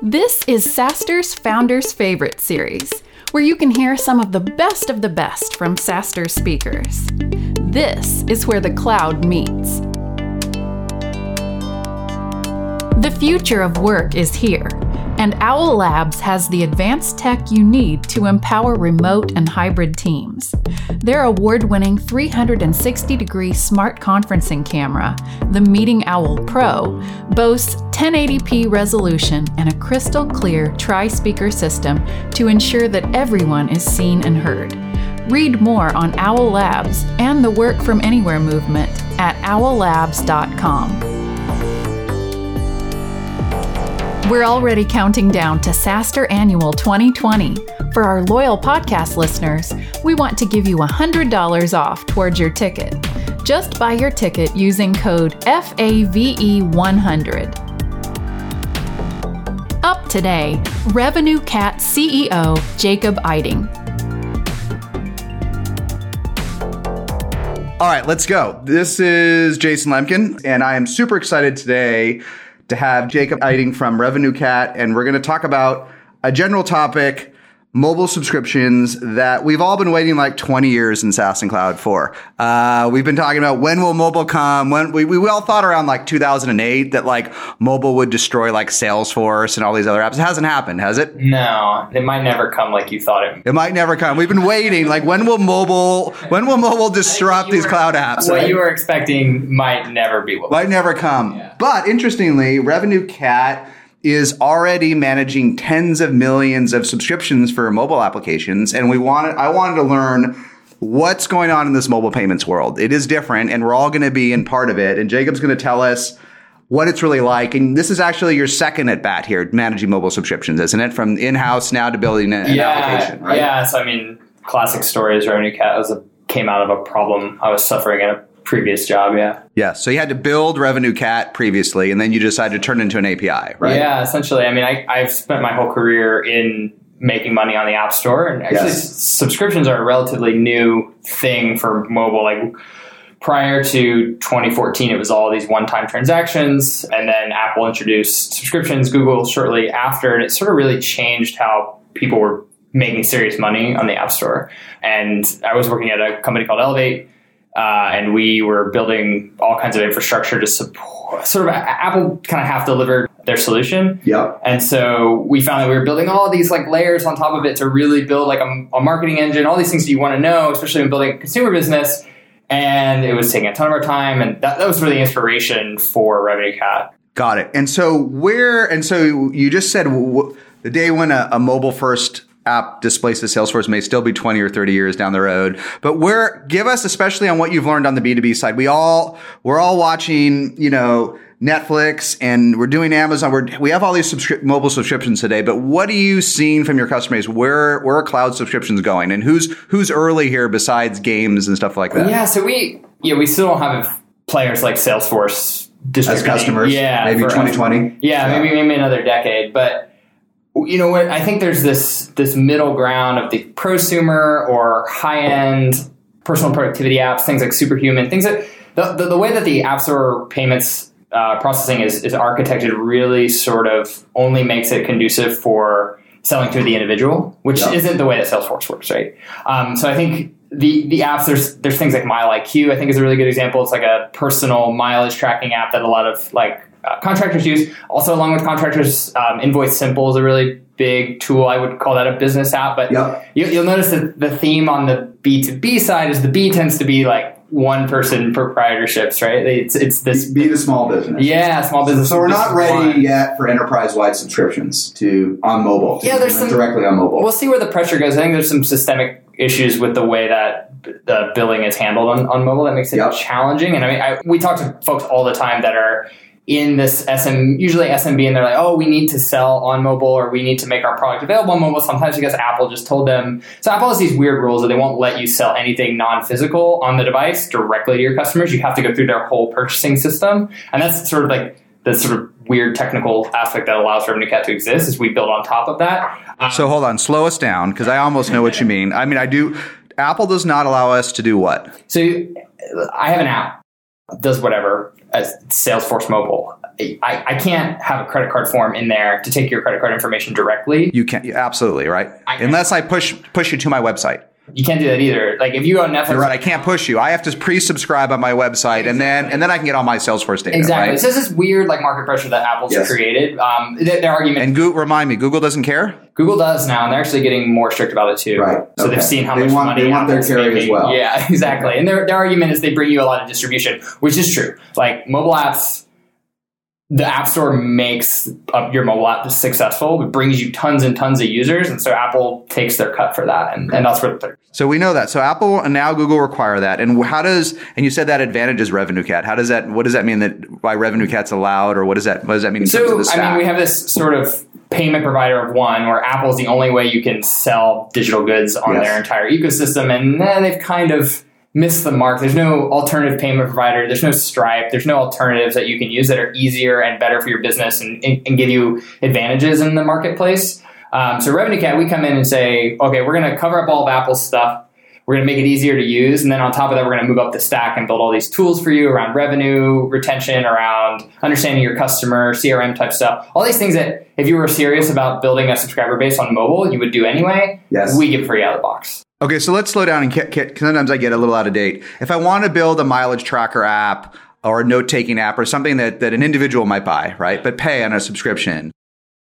This is SaaStr's Founders Favorite series, where you can hear some of the best of the best from SaaStr speakers. This is where the cloud meets. The future of work is here, and Owl Labs has the advanced tech you need to empower remote and hybrid teams. Their award winning 360 degree smart conferencing camera, the Meeting Owl Pro, boasts 1080p resolution and a crystal clear tri speaker system to ensure that everyone is seen and heard. Read more on Owl Labs and the Work from Anywhere movement at owllabs.com. We're already counting down to SaaStr Annual 2020. For our loyal podcast listeners, we want to give you $100 off towards your ticket. Just buy your ticket using code FAVE100. Up today, Revenue Cat CEO Jacob Eiting. All right, let's go. This is Jason Lemkin, and I am super excited today to have Jacob Eiting from Revenue Cat, and we're going to talk about a general topic mobile subscriptions that we've all been waiting like 20 years in SaaS and cloud for. Uh, we've been talking about when will mobile come? When we, we all thought around like 2008 that like mobile would destroy like Salesforce and all these other apps. It hasn't happened, has it? No, it might never come like you thought it. It might never come. We've been waiting. Like when will mobile? When will mobile disrupt these were- cloud apps? What right? you were expecting might never be what. might never come. Yeah. But interestingly, Revenue Cat is already managing tens of millions of subscriptions for mobile applications, and we wanted I wanted to learn what's going on in this mobile payments world. It is different, and we're all going to be in part of it. And Jacob's going to tell us what it's really like. And this is actually your second at bat here, managing mobile subscriptions, isn't it? From in-house now to building an yeah, application, right? yeah. So I mean, classic story is Revenue Cat was a, came out of a problem I was suffering in a previous job. Yeah, Yeah. So you had to build Revenue Cat previously, and then you decided to turn it into an API, right? yeah. Essentially, I mean, I, I've spent my whole career in making money on the App Store, and actually, Yes. subscriptions are a relatively new thing for mobile. Like prior to 2014, it was all these one-time transactions, and then Apple introduced subscriptions. Google shortly after, and it sort of really changed how people were making serious money on the App Store. And I was working at a company called Elevate. Uh, and we were building all kinds of infrastructure to support. Sort of, Apple kind of half delivered their solution, Yep. and so we found that we were building all these like layers on top of it to really build like a, a marketing engine, all these things that you want to know, especially when building a consumer business. And it was taking a ton of our time, and that, that was really the inspiration for Revenue Cat. Got it. And so where? And so you just said w- the day when a, a mobile first app displaces Salesforce may still be 20 or 30 years down the road. But where? Give us, especially on what you've learned on the B2B side. We all we're all watching, you know. Netflix and we're doing Amazon. We're, we have all these subscri- mobile subscriptions today, but what are you seeing from your customers? Where where are cloud subscriptions going, and who's who's early here besides games and stuff like that? Yeah, so we yeah we still don't have players like Salesforce as customers. Yeah, maybe for us. 2020. Yeah, maybe maybe another decade, but you know what? I think there's this this middle ground of the prosumer or high end personal productivity apps, things like Superhuman, things that the, the, the way that the App Store payments uh, processing is, is architected really sort of only makes it conducive for selling to the individual, which Yeah. isn't the way that Salesforce works, right? Um, so I think the the apps there's there's things like Mile IQ. I think is a really good example. It's like a personal mileage tracking app that a lot of like uh, contractors use. Also, along with contractors, um, Invoice Simple is a really big tool. I would call that a business app. But Yep. you, you'll notice that the theme on the B two B side is the B tends to be like one person proprietorships, right? It's it's this Be the small business. yeah small business. So we're not ready one. yet for enterprise-wide subscriptions to on mobile. to Yeah, there's some- directly on mobile. We'll see where the pressure goes. I think there's some systemic issues with the way that the billing is handled on, on mobile that makes it Yep. challenging. And I mean, I, we talk to folks all the time that are in this SM, usually SMB, and they're like, oh, we need to sell on mobile or we need to make our product available on mobile. Sometimes because Apple just told them. So Apple has these weird rules that they won't let you sell anything non-physical on the device directly to your customers. You have to go through their whole purchasing system, and that's sort of like the sort of weird technical aspect that allows Revenue Cat to exist. Is we build on top of that. Um, so hold on, slow us down because I almost know what you mean. I mean, I do. Apple does not allow us to do what? So I have an app, does whatever, as Salesforce Mobile. I, I can't have a credit card form in there to take your credit card information directly. You can't absolutely right, I- unless I push push you to my website. You can't do that either. Like if you go on Netflix, You're right. I can't push you. I have to pre-subscribe on my website, and then and then I can get all my Salesforce data. exactly. Right? So this is weird, like market pressure that Apple's Yes. created. Um, their, their argument, And Google, remind me, Google doesn't care. Google does now, and they're actually getting more strict about it too. Right. So Okay. they've seen how They much want- money they want their carry as well. Yeah, exactly. And their their argument is they bring you a lot of distribution, which is true. Like mobile apps. The App Store makes your mobile app successful. It brings you tons and tons of users, and so Apple takes their cut for that, and, and that's what they're So we know that. So Apple and now Google require that. And how does and you said that advantages revenue cat. How does that? What does that mean that why revenue cat's allowed, or what does that? What does that mean in terms of So? I mean, we have this sort of payment provider of one where Apple's the only way you can sell digital goods on Yes. their entire ecosystem. And eh, they've kind of missed the mark. There's no alternative payment provider. There's no Stripe. There's no alternatives that you can use that are easier and better for your business and, and, and give you advantages in the marketplace. Um, so, Revenue Cat, we come in and say, okay, we're going to cover up all of Apple's stuff. We're going to make it easier to use. And then on top of that, we're going to move up the stack and build all these tools for you around revenue, retention, around understanding your customer, CRM type stuff. All these things that if you were serious about building a subscriber base on mobile, you would do anyway. Yes. We give free out of the box. Okay, so let's slow down and get, get, sometimes I get a little out of date. If I want to build a mileage tracker app or a note taking app or something that, that an individual might buy, right? But pay on a subscription.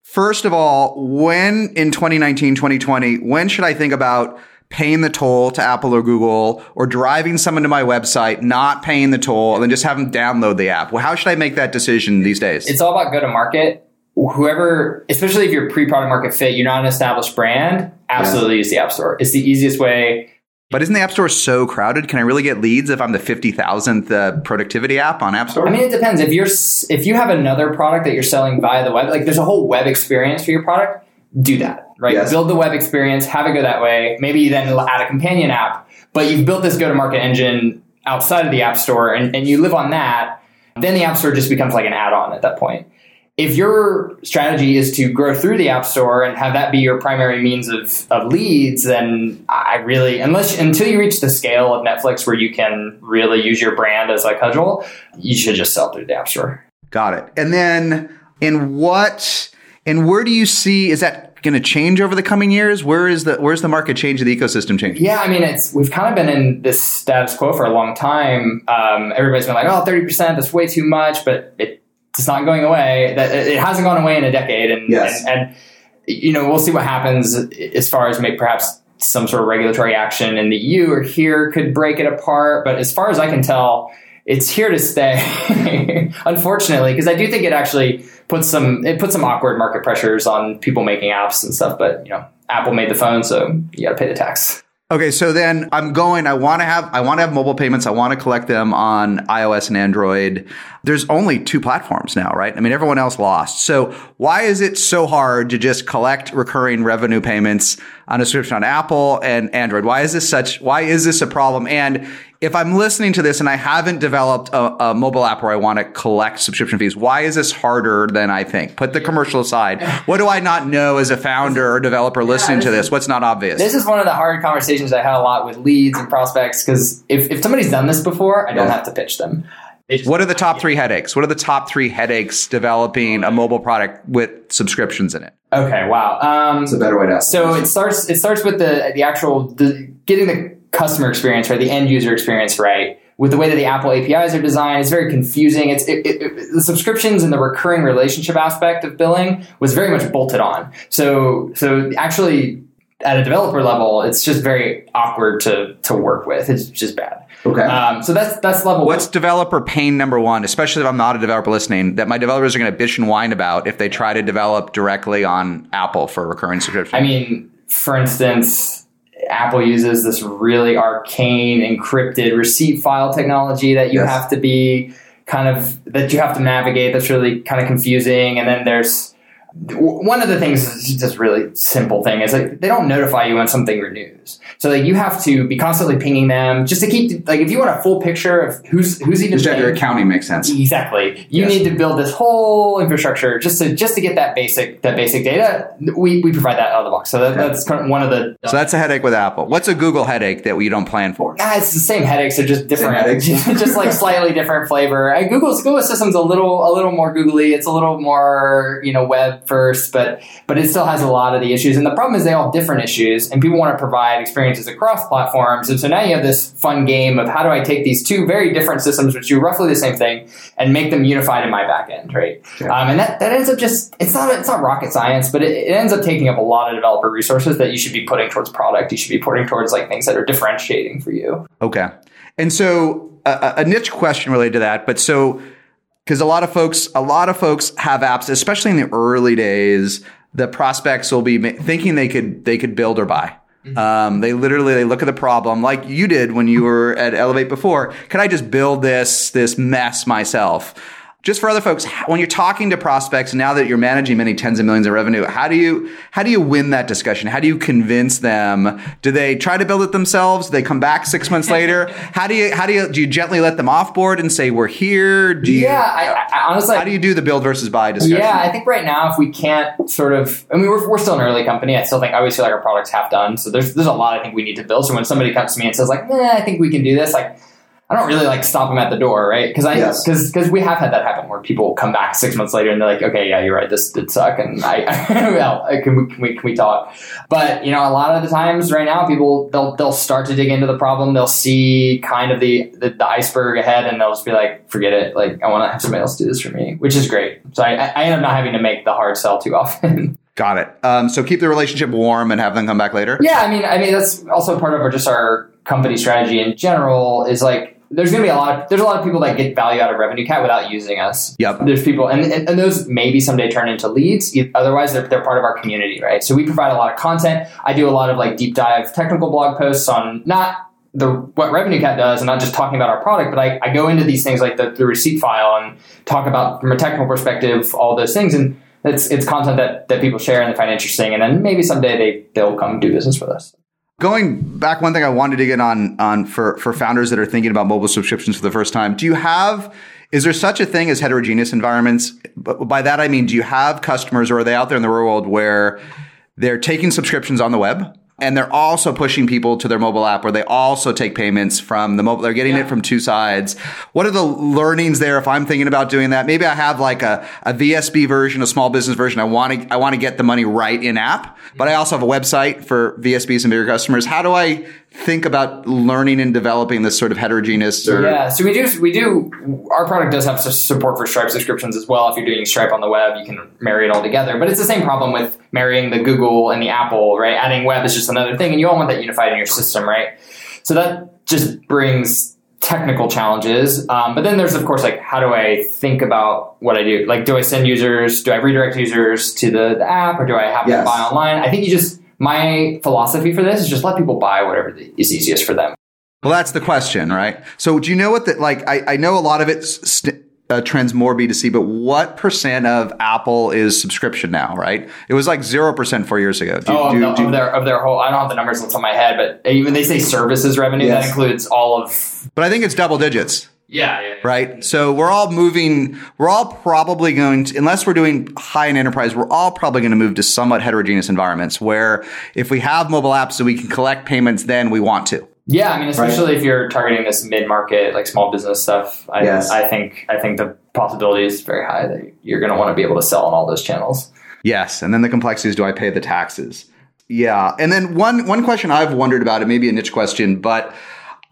First of all, when in 2019, 2020, when should I think about paying the toll to Apple or Google or driving someone to my website, not paying the toll, and then just have them download the app? Well, how should I make that decision these days? It's all about go to market. Whoever, especially if you're pre product market fit, you're not an established brand, absolutely use the App Store. It's the easiest way. but isn't the App Store so crowded? Can I really get leads if I'm the 50,000th uh, productivity app on App Store? I mean, it depends. If you're if you have another product that you're selling via the web, like there's a whole web experience for your product, do that. Right, Yes. build the web experience, have it go that way. Maybe you then add a companion app, but you've built this go to market engine outside of the App Store, and, and you live on that. Then the App Store just becomes like an add on at that point. If your strategy is to grow through the App Store and have that be your primary means of, of leads, then I really, unless until you reach the scale of Netflix where you can really use your brand as a cudgel, you should just sell through the App Store. Got it. And then in what and where do you see is that going to change over the coming years? Where is the where's the market change, the ecosystem change? Yeah, I mean, it's we've kind of been in this status quo for a long time. Um, everybody's been like, "Oh, 30 percent, that's way too much," but it, it's not going away. That it hasn't gone away in a decade, and, Yes. and and you know we'll see what happens as far as make perhaps some sort of regulatory action in the EU or here could break it apart. But as far as I can tell, it's here to stay. Unfortunately, because I do think it actually puts some it puts some awkward market pressures on people making apps and stuff. But you know, Apple made the phone, so you got to pay the tax. Okay, so then I'm going. I want to have. I want to have mobile payments. I want to collect them on iOS and Android. There's only two platforms now, right? I mean, everyone else lost. So why is it so hard to just collect recurring revenue payments on a subscription on Apple and Android? Why is this such? Why is this a problem? And if I'm listening to this and I haven't developed a, a mobile app where I want to collect subscription fees, why is this harder than I think? Put the commercial aside. What do I not know as a founder or developer listening to this? What's not obvious? This is one of the hard conversations I had a lot with leads and prospects because if, if somebody's done this before, I don't Yeah. have to pitch them. What are the top three headaches? What are the top three headaches developing a mobile product with subscriptions in it? okay, wow. Um, a better way to ask. so it starts it starts with the the actual the, getting the customer experience right, the end user experience right. With the way that the Apple APIs are designed, it's very confusing. It's it, it, it- the subscriptions and the recurring relationship aspect of billing was very much bolted on. So so actually at a developer level, it's just very awkward to to work with. It's just bad. Okay. Um, so that's that's level. What's developer pain number one, especially if I'm not a developer listening, that my developers are going to bitch and whine about if they try to develop directly on Apple for recurring subscription? I mean, for instance, Apple uses this really arcane encrypted receipt file technology that you Yes. have to be kind of that you have to navigate. That's really kind of confusing. And then there's one of the things is just really simple thing is like they don't notify you when something renews. So like you have to be constantly pinging them just to keep like if you want a full picture of who's who's even Just have your accounting makes sense. Exactly. You Yes. need to build this whole infrastructure just to just to get that basic that basic data. We, we provide that out of the box. So that, that's kind of one of the. So that's a headache with Apple. What's a Google headache that we don't plan for? Ah, it's the same headaches. They're just different. headaches. just like slightly different flavor. Uh, Google's Google system's a little a little more googly. It's a little more you know web first, but but it still has a lot of the issues. And the problem is they all have different issues, and people want to provide experiences across platforms. And so now you have this fun game of how do I take these two very different systems, which do roughly the same thing, and make them unified in my backend, right? Sure. Um, and that, that ends up just it's not it's not rocket science, but it, it ends up taking up a lot of developer resources that you should be putting towards product. You should be putting towards like things that are differentiating for you. Okay. And so a niche question related to that, but so because a lot of folks, a lot of folks have apps, especially in the early days, the prospects will be ma- thinking they could they could build or buy. Um, they literally they look at the problem like you did when you were at Elevate before. Can I just build this this mess myself? Just for other folks, when you're talking to prospects, now that you're managing many tens of millions of revenue, how do you how do you win that discussion? How do you convince them? Do they try to build it themselves? Do they come back six months later? How do you how do you do you gently let them off board and say we're here? Do you, Yeah, I, I honestly, How do you do the build versus buy discussion? yeah, I think right now if we can't sort of, I mean, we're, we're still an early company. I still think I always feel like our product's half done. So there's there's a lot I think we need to build. So when somebody comes to me and says like, eh, I think we can do this, like. I don't really like stop them at the door, right? Because I Yes. because because we have had that happen where people come back six months later and they're like, okay, yeah, you're right, this did suck, and I well, can we, can we can we talk? But you know, a lot of the times right now, people they'll they'll start to dig into the problem. They'll see kind of the the, the iceberg ahead, and they'll just be like, forget it. Like I want to have somebody else do this for me, which is great. So I, I end up not having to make the hard sell too often. Got it. Um, so keep the relationship warm and have them come back later. yeah, I mean, I mean that's also part of our, just our company strategy in general. Is like there's going to be a lot of there's a lot of people that get value out of revenue cat without using us. Yep. There's people, and, and, and those maybe someday turn into leads. Otherwise, they're, they're part of our community, right? So we provide a lot of content. I do a lot of like deep dive technical blog posts on not the what Revenue Cat does, and not just talking about our product, but I, I go into these things like the, the receipt file and talk about from a technical perspective all those things, and it's it's content that, that people share and they find interesting, and then maybe someday they they'll come do business with us. Going back, one thing I wanted to get on on for for founders that are thinking about mobile subscriptions for the first time. Do you have is there such a thing as heterogeneous environments? But by that I mean, do you have customers or are they out there in the real world where they're taking subscriptions on the web and they're also pushing people to their mobile app where they also take payments from the mobile they're getting it from two sides. What are the learnings there if i'm thinking about doing that? Maybe i have like a, a vsb version a small business version. I want to i want to get the money right in app but i also have a website for vsbs and bigger customers. How do i think about learning and developing this sort of heterogeneous or Yeah, so we do we do our product does have support for Stripe subscriptions as well. If you're doing Stripe on the web, you can marry it all together. But it's the same problem with marrying the Google and the Apple, right? Adding web is just another thing, and you all want that unified in your system, right? So that just brings technical challenges. Um, but then there's of course like how do I think about what I do? Like, do I send users? Do I redirect users to the, the app, or do I have Yes. them buy online? I think you just my philosophy for this is just let people buy whatever is easiest for them. Well, that's the question, right? So, do you know what that like? I, I know a lot of it st- uh, trends more B2C, but what percent of Apple is subscription now, right? It was like 0% four years ago. Do, Oh, do- of, the, of their of their whole. I don't have the numbers off the top of my head, but even they say services revenue Yes. that includes all of. but I think it's double digits, Yeah, yeah, yeah. right? So, we're all moving, we're all probably going to, unless we're doing high end enterprise, we're all probably going to move to somewhat heterogeneous environments where if we have mobile apps so we can collect payments, then we want to. Yeah, I mean, especially if you're targeting this mid market, like small business stuff. I, Yes. I think I think the possibility is very high that you're going to want to be able to sell on all those channels. Yes, and then the complexity is: do I pay the taxes? Yeah, and then one one question I've wondered about it, maybe a niche question, but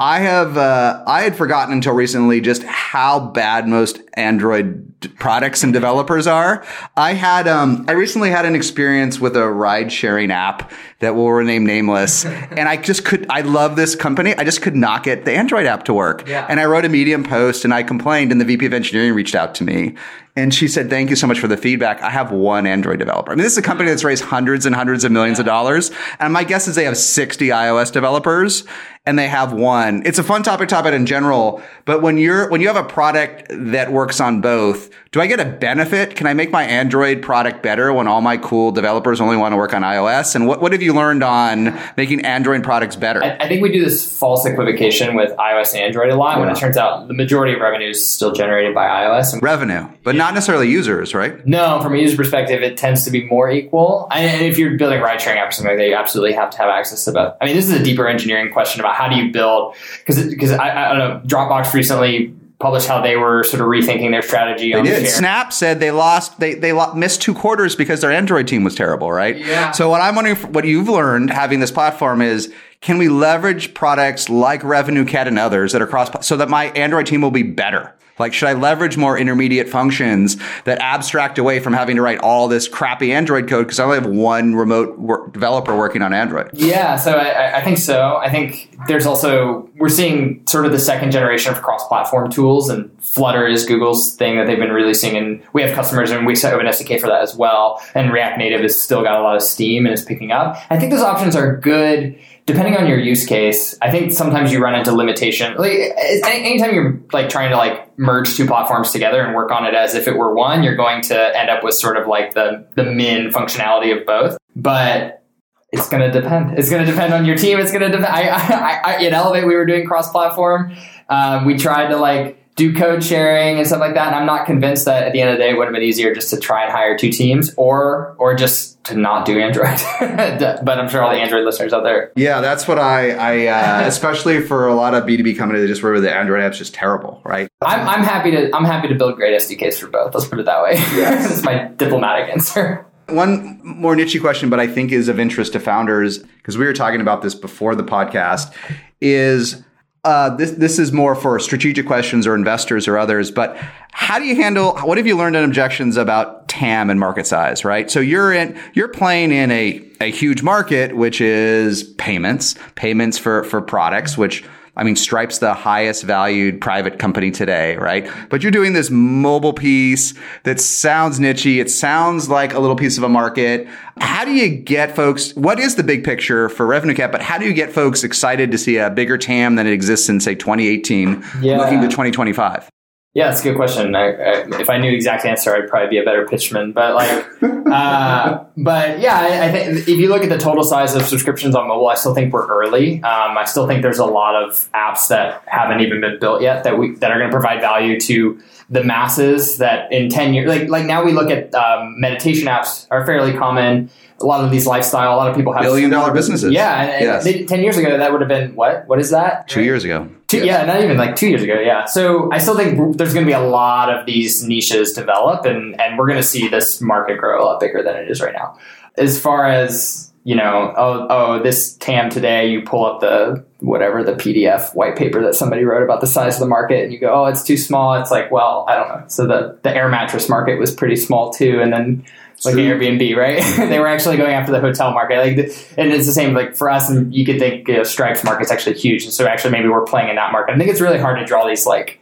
I have uh, I had forgotten until recently just how bad most Android products and developers are. I had um, I recently had an experience with a ride sharing app that will remain nameless, and I just could I love this company, I just could not get the Android app to work, Yeah. and I wrote a Medium post and I complained, and the VP of engineering reached out to me. And she said, Thank you so much for the feedback. I have one Android developer. I mean, this is a company that's raised hundreds and hundreds of millions of dollars. And my guess is they have 60 iOS developers and they have one. It's a fun topic to talk about in general. But when you're, when you have a product that works works on both. Do I get a benefit? Can I make my Android product better when all my cool developers only want to work on iOS? And what, what have you learned on making Android products better? I, I think we do this false equivocation with iOS and Android a lot when it turns out the majority of revenue is still generated by iOS. And Revenue, but not necessarily users, right? no, from a user perspective, it tends to be more equal. And if you're building ride sharing apps or something like that, you absolutely have to have access to both. I mean, this is a deeper engineering question about how do you build, because because I, I don't know, Dropbox recently published how they were sort of rethinking their strategy on They did. share. Snap said they lost, they, they lo- missed two quarters because their Android team was terrible, right? Yeah. So what I'm wondering, what you've learned having this platform is, can we leverage products like Revenue Cat and others that are cross, so that my Android team will be better? Like, should I leverage more intermediate functions that abstract away from having to write all this crappy Android code because I only have one remote work developer working on Android? Yeah, so I, I- think so. I think there's also we're seeing sort of the second generation of cross-platform tools, and Flutter is Google's thing that they've been releasing, and we have customers, and we set up an SDK for that as well. And React Native has still got a lot of steam and is picking up. I think those options are good depending on your use case. I think sometimes you run into limitation. Like anytime you're like trying to like merge two platforms together and work on it as if it were one, you're going to end up with sort of like the the min functionality of both. But it's going to depend. It's going to depend on your team. It's going to depend. I, I, I, at Elevate, we were doing cross-platform. Um, we tried to like do code sharing and stuff like that. And I'm not convinced that at the end of the day, it would have been easier just to try and hire two teams, or or just to not do Android. but I'm sure all the Android listeners out there. Yeah, that's what I, I uh, especially for a lot of B2B companies that just where the Android app's just terrible, right? I'm, I'm happy to I'm happy to build great SDKs for both. Let's put it that way. That's my diplomatic answer. One more niche question, but I think is of interest to founders because we were talking about this before the podcast. Is uh, this this is more for strategic questions or investors or others? But how do you handle? What have you learned on objections about TAM and market size? Right. So you're in you're playing in a a huge market, which is payments, payments for for products, which I mean, Stripe's the highest valued private company today, right? But you're doing this mobile piece that sounds nichey. It sounds like a little piece of a market. How do you get folks? What is the big picture for RevenueCat? But how do you get folks excited to see a bigger TAM than it exists in, say, 2018, Yeah. looking to 2025? Yeah, that's a good question. I, I, if I knew the exact answer, I'd probably be a better pitchman. But like, uh, but yeah, I, I think if you look at the total size of subscriptions on mobile, I still think we're early. Um, I still think there's a lot of apps that haven't even been built yet that we that are going to provide value to the masses. That in ten years, like like now we look at um, meditation apps are fairly common. A lot of these lifestyle, a lot of people have Billion dollar businesses. Yeah, and, and Yes. they- ten years ago that would have been what? What is that? Two years ago. Two, Yeah, not even like two years ago. Yeah. So I still think there's going to be a lot of these niches develop, and and we're going to see this market grow a lot bigger than it is right now. As far as you know, oh oh, this TAM today, you pull up the whatever the PDF white paper that somebody wrote about the size of the market, and you go, oh, it's too small. It's like, well, I don't know. So the the air mattress market was pretty small too, and then like True. Airbnb, right? they were actually going after the hotel market, like, and it's the same. Like for us, and you could think you know, Stripe's market's actually huge, and so actually maybe we're playing in that market. I think it's really hard to draw these like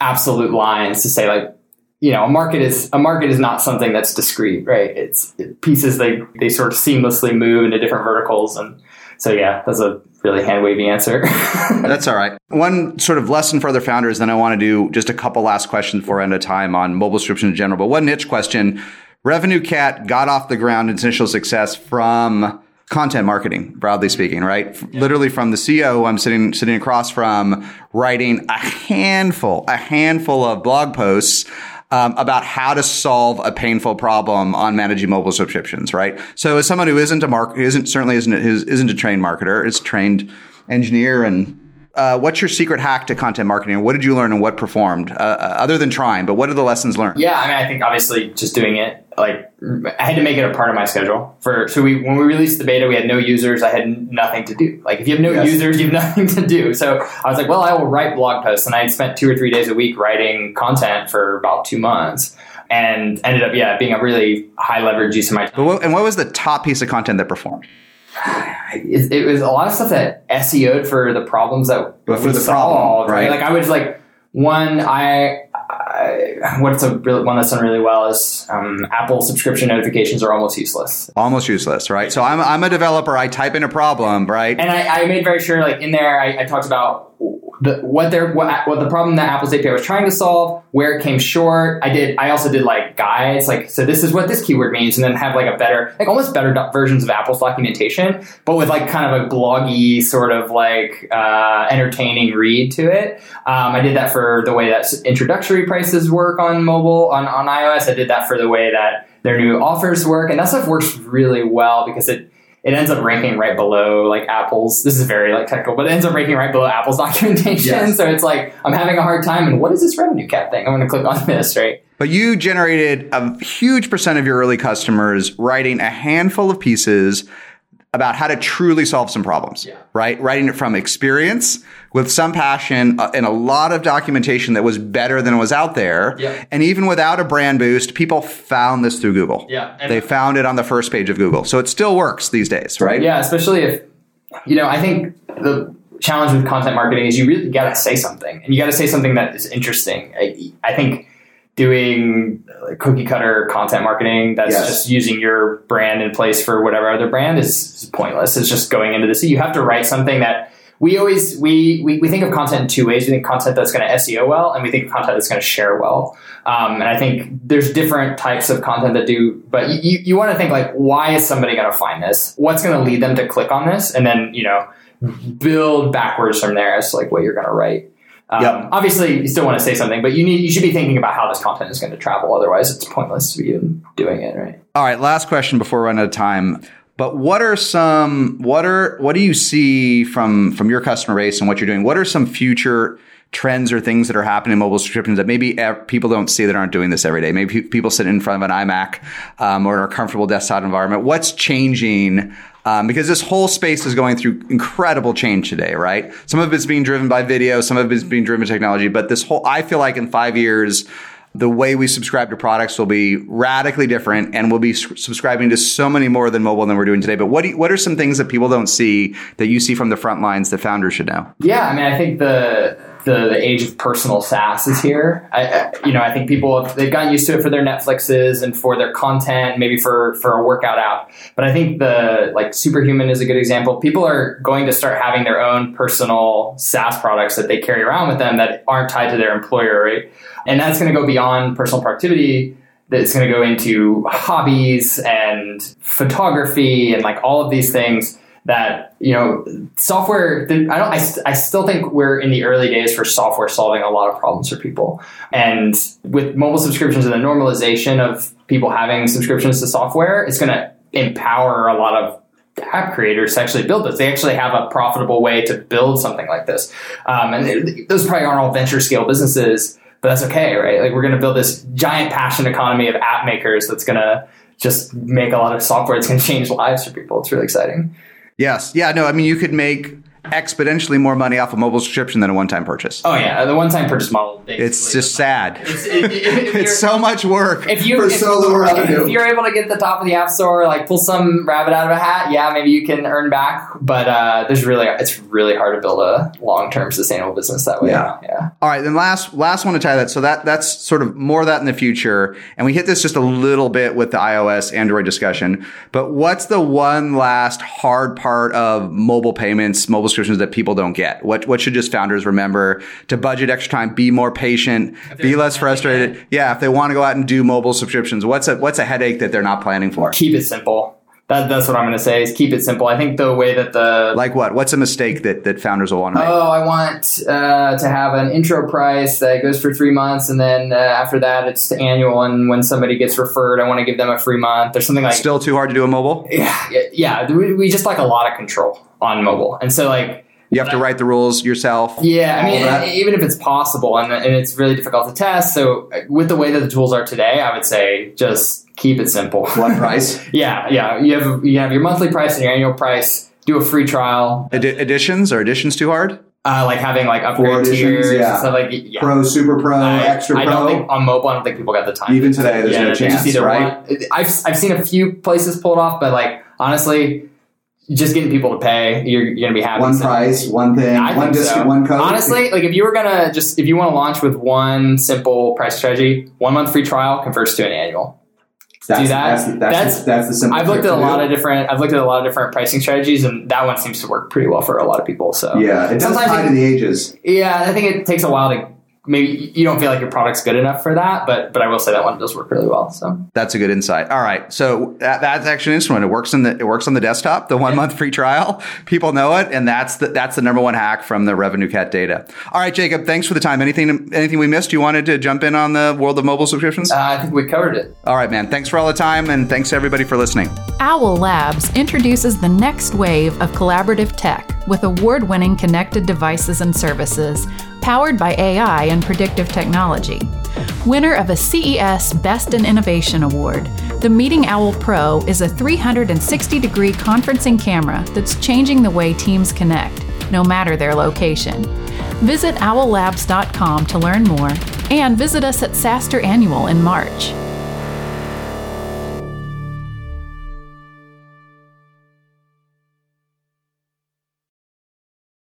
absolute lines to say like you know a market is a market is not something that's discrete, right? It's it, pieces they they sort of seamlessly move into different verticals, and so yeah, that's a really hand wavy answer. That's all right. One sort of lesson for other founders, then I want to do just a couple last questions for end of time on mobile subscription in general. But one niche question. Revenue Cat got off the ground its initial success from content marketing, broadly speaking, right? F- Literally from the CEO I'm sitting sitting across from writing a handful, a handful of blog posts um, about how to solve a painful problem on managing mobile subscriptions, right? So as someone who isn't a mark, isn't certainly isn't is, isn't a trained marketer, is trained engineer, and uh, what's your secret hack to content marketing? What did you learn and what performed, uh, uh, other than trying? But what are the lessons learned? Yeah, I mean, I think obviously just doing it, like, I had to make it a part of my schedule. For so we when we released the beta, we had no users. I had nothing to do. Like, if you have no Yes. users, you have nothing to do. So I was like, well, I will write blog posts, and I had spent two or three days a week writing content for about two months, and ended up, yeah, being a really high leverage use of my But what, and what was the top piece of content that performed? It, it was a lot of stuff that SEO'd for the problems that But for the problem, solved, right. Like I was like one, I, I what's a really, one that's done really well is um, Apple subscription notifications are almost useless, Almost useless, right? So I'm, I'm a developer. I type in a problem, right? and I, I made very sure like in there I, I talked about the, what they're what, what the problem that Apple's API was trying to solve, where it came short. I did. I also did like guides, like so. This is what this keyword means, and then have like a better, like almost better do- versions of Apple's documentation, but with like kind of a bloggy sort of like uh, entertaining read to it. Um, I did that for the way that introductory prices work on mobile on on iOS. I did that for the way that their new offers work, and that stuff works really well because it it ends up ranking right below like Apple's. This is very like technical, but it ends up ranking right below Apple's documentation. Yes. So it's like I'm having a hard time. And what is this RevenueCat thing? I'm going to click on this, right? But you generated a huge percent of your early customers writing a handful of pieces about how to truly solve some problems, Yeah. right? Writing it from experience with some passion uh, and a lot of documentation that was better than was out there. Yeah. And even without a brand boost, people found this through Google. Yeah. And- they found it on the first page of Google. So it still works these days, right? Yeah, especially if you know. I think the challenge with content marketing is you really got to say something, and you got to say something that is interesting. I, I think doing like, cookie cutter content marketing that's Yes. just using your brand in place for whatever other brand is, is pointless. It's just going into this. You have to write something that we always we, we, we think of content in two ways. We think content that's going to SEO well, and we think content that's going to share well. Um, and I think there's different types of content that do, but you, you, want to think like, why is somebody going to find this? What's going to lead them to click on this? And then you know, build backwards from there as to, like what you're going to write. Um, Yep. Obviously, you still want to say something, but you need you should be thinking about how this content is going to travel. Otherwise, it's pointless to be even doing it, right? All right, last question before we run out of time. But what are some what are what do you see from from your customer base and what you're doing? What are some future trends or things that are happening in mobile subscriptions that maybe people don't see that aren't doing this every day? Maybe pe- people sitting in front of an iMac um, or in a comfortable desktop environment. What's changing? Um, because this whole space is going through incredible change today, right? Some of it's being driven by video, some of it's being driven by technology. But this whole, I feel like in five years, the way we subscribe to products will be radically different and we'll be subscribing to so many more than mobile than we're doing today. But what do you, what are some things that people don't see that you see from the front lines that founders should know? Yeah, I mean, I think the the, the age of personal SaaS is here. I, you know, I think people they've gotten used to it for their Netflixes and for their content, maybe for for a workout app. But I think the like Superhuman is a good example. People are going to start having their own personal SaaS products that they carry around with them that aren't tied to their employer, right? And that's going to go beyond personal productivity that's going to go into hobbies and photography and like all of these things that you know software i don't I, I still think we're in the early days for software solving a lot of problems for people. And with mobile subscriptions and the normalization of people having subscriptions to software it's going to empower a lot of app creators to actually build this. They actually have a profitable way to build something like this. Um, and those probably aren't all venture scale businesses but that's okay right? Like we're going to build this giant passion economy of app makers that's going to just make a lot of software that's going to change lives for people. It's really exciting Yes. Yeah. No, I mean, you could make exponentially more money off a mobile subscription than a one time purchase. Oh yeah, the one-time purchase model. It's just sad. It's, if you're- It's so much work If you for if, so little revenue. if you're able to get the top of the app store, like pull some rabbit out of a hat, yeah, maybe you can earn back. But uh, there's really it's really hard to build a long-term sustainable business that way. Yeah. yeah. All right, then last last one to tie that. So that that's sort of more of that in the future, and we hit this just a little bit with the iOS Android discussion. But what's the one last hard part of mobile payments, mobile subscriptions that people don't get? What what should just founders remember to budget extra time, be more patient, be less frustrated? Yeah, if they want to go out and do mobile subscriptions, what's a what's a headache that they're not planning for? Keep it simple. That, that's what I'm going to say is keep it simple. I think the way that the Like what? What's a mistake that that founders will want to make? Oh, I want uh, to have an intro price that goes for three months, and then uh, after that, it's annual. And when somebody gets referred, I want to give them a free month or something like. Still too hard to do a mobile. yeah, yeah. We, we just like a lot of control on mobile, and so like. You have to write the rules yourself. Yeah, I mean, even if it's possible, and, and it's really difficult to test. So, uh, with the way that the tools are today, I would say just keep it simple. One price. yeah, yeah. You have you have your monthly price and your annual price. Do a free trial, Addi- additions or additions too hard? uh, like having like upgrade tiers yeah. and stuff like yeah. Pro, super pro, I, extra I pro. don't think on mobile. I don't think people got the time. Even today, there's no they chance, right? want- I've I've seen a few places pull it off, but like honestly, just getting people to pay, you're, you're gonna be happy. One So- price, one thing, I one discount, so. one code. Honestly, like if you were gonna just if you want to launch with one simple price strategy, one month free trial converts to an annual. That's, do that. That's, the- that's, That's- the- that's the simple. I've looked at a lot do. of different. I've looked at a lot of different pricing strategies, and that one seems to work pretty well for a lot of people. So Yeah, it does Sometimes tie it- to the ages. yeah, I think it takes a while to maybe you don't feel like your product's good enough for that, but but I will say that one does work really well. So That's a good insight. All right, so that, that's Action Instrument. It works in the it works on the desktop. The one month free trial, people know it, and that's the that's the number one hack from the Revenue Cat data. All right, Jacob, thanks for the time. Anything anything we missed? You wanted to jump in on the world of mobile subscriptions? uh, I think we covered it. All right, man. Thanks for all the time, and thanks to everybody for listening. Owl Labs introduces the next wave of collaborative tech with award winning connected devices and services powered by AI and predictive technology. Winner of a CES Best in Innovation Award, the Meeting Owl Pro is a 360 degree conferencing camera that's changing the way teams connect, no matter their location. Visit owllabs.com to learn more and visit us at SaaStr Annual in March.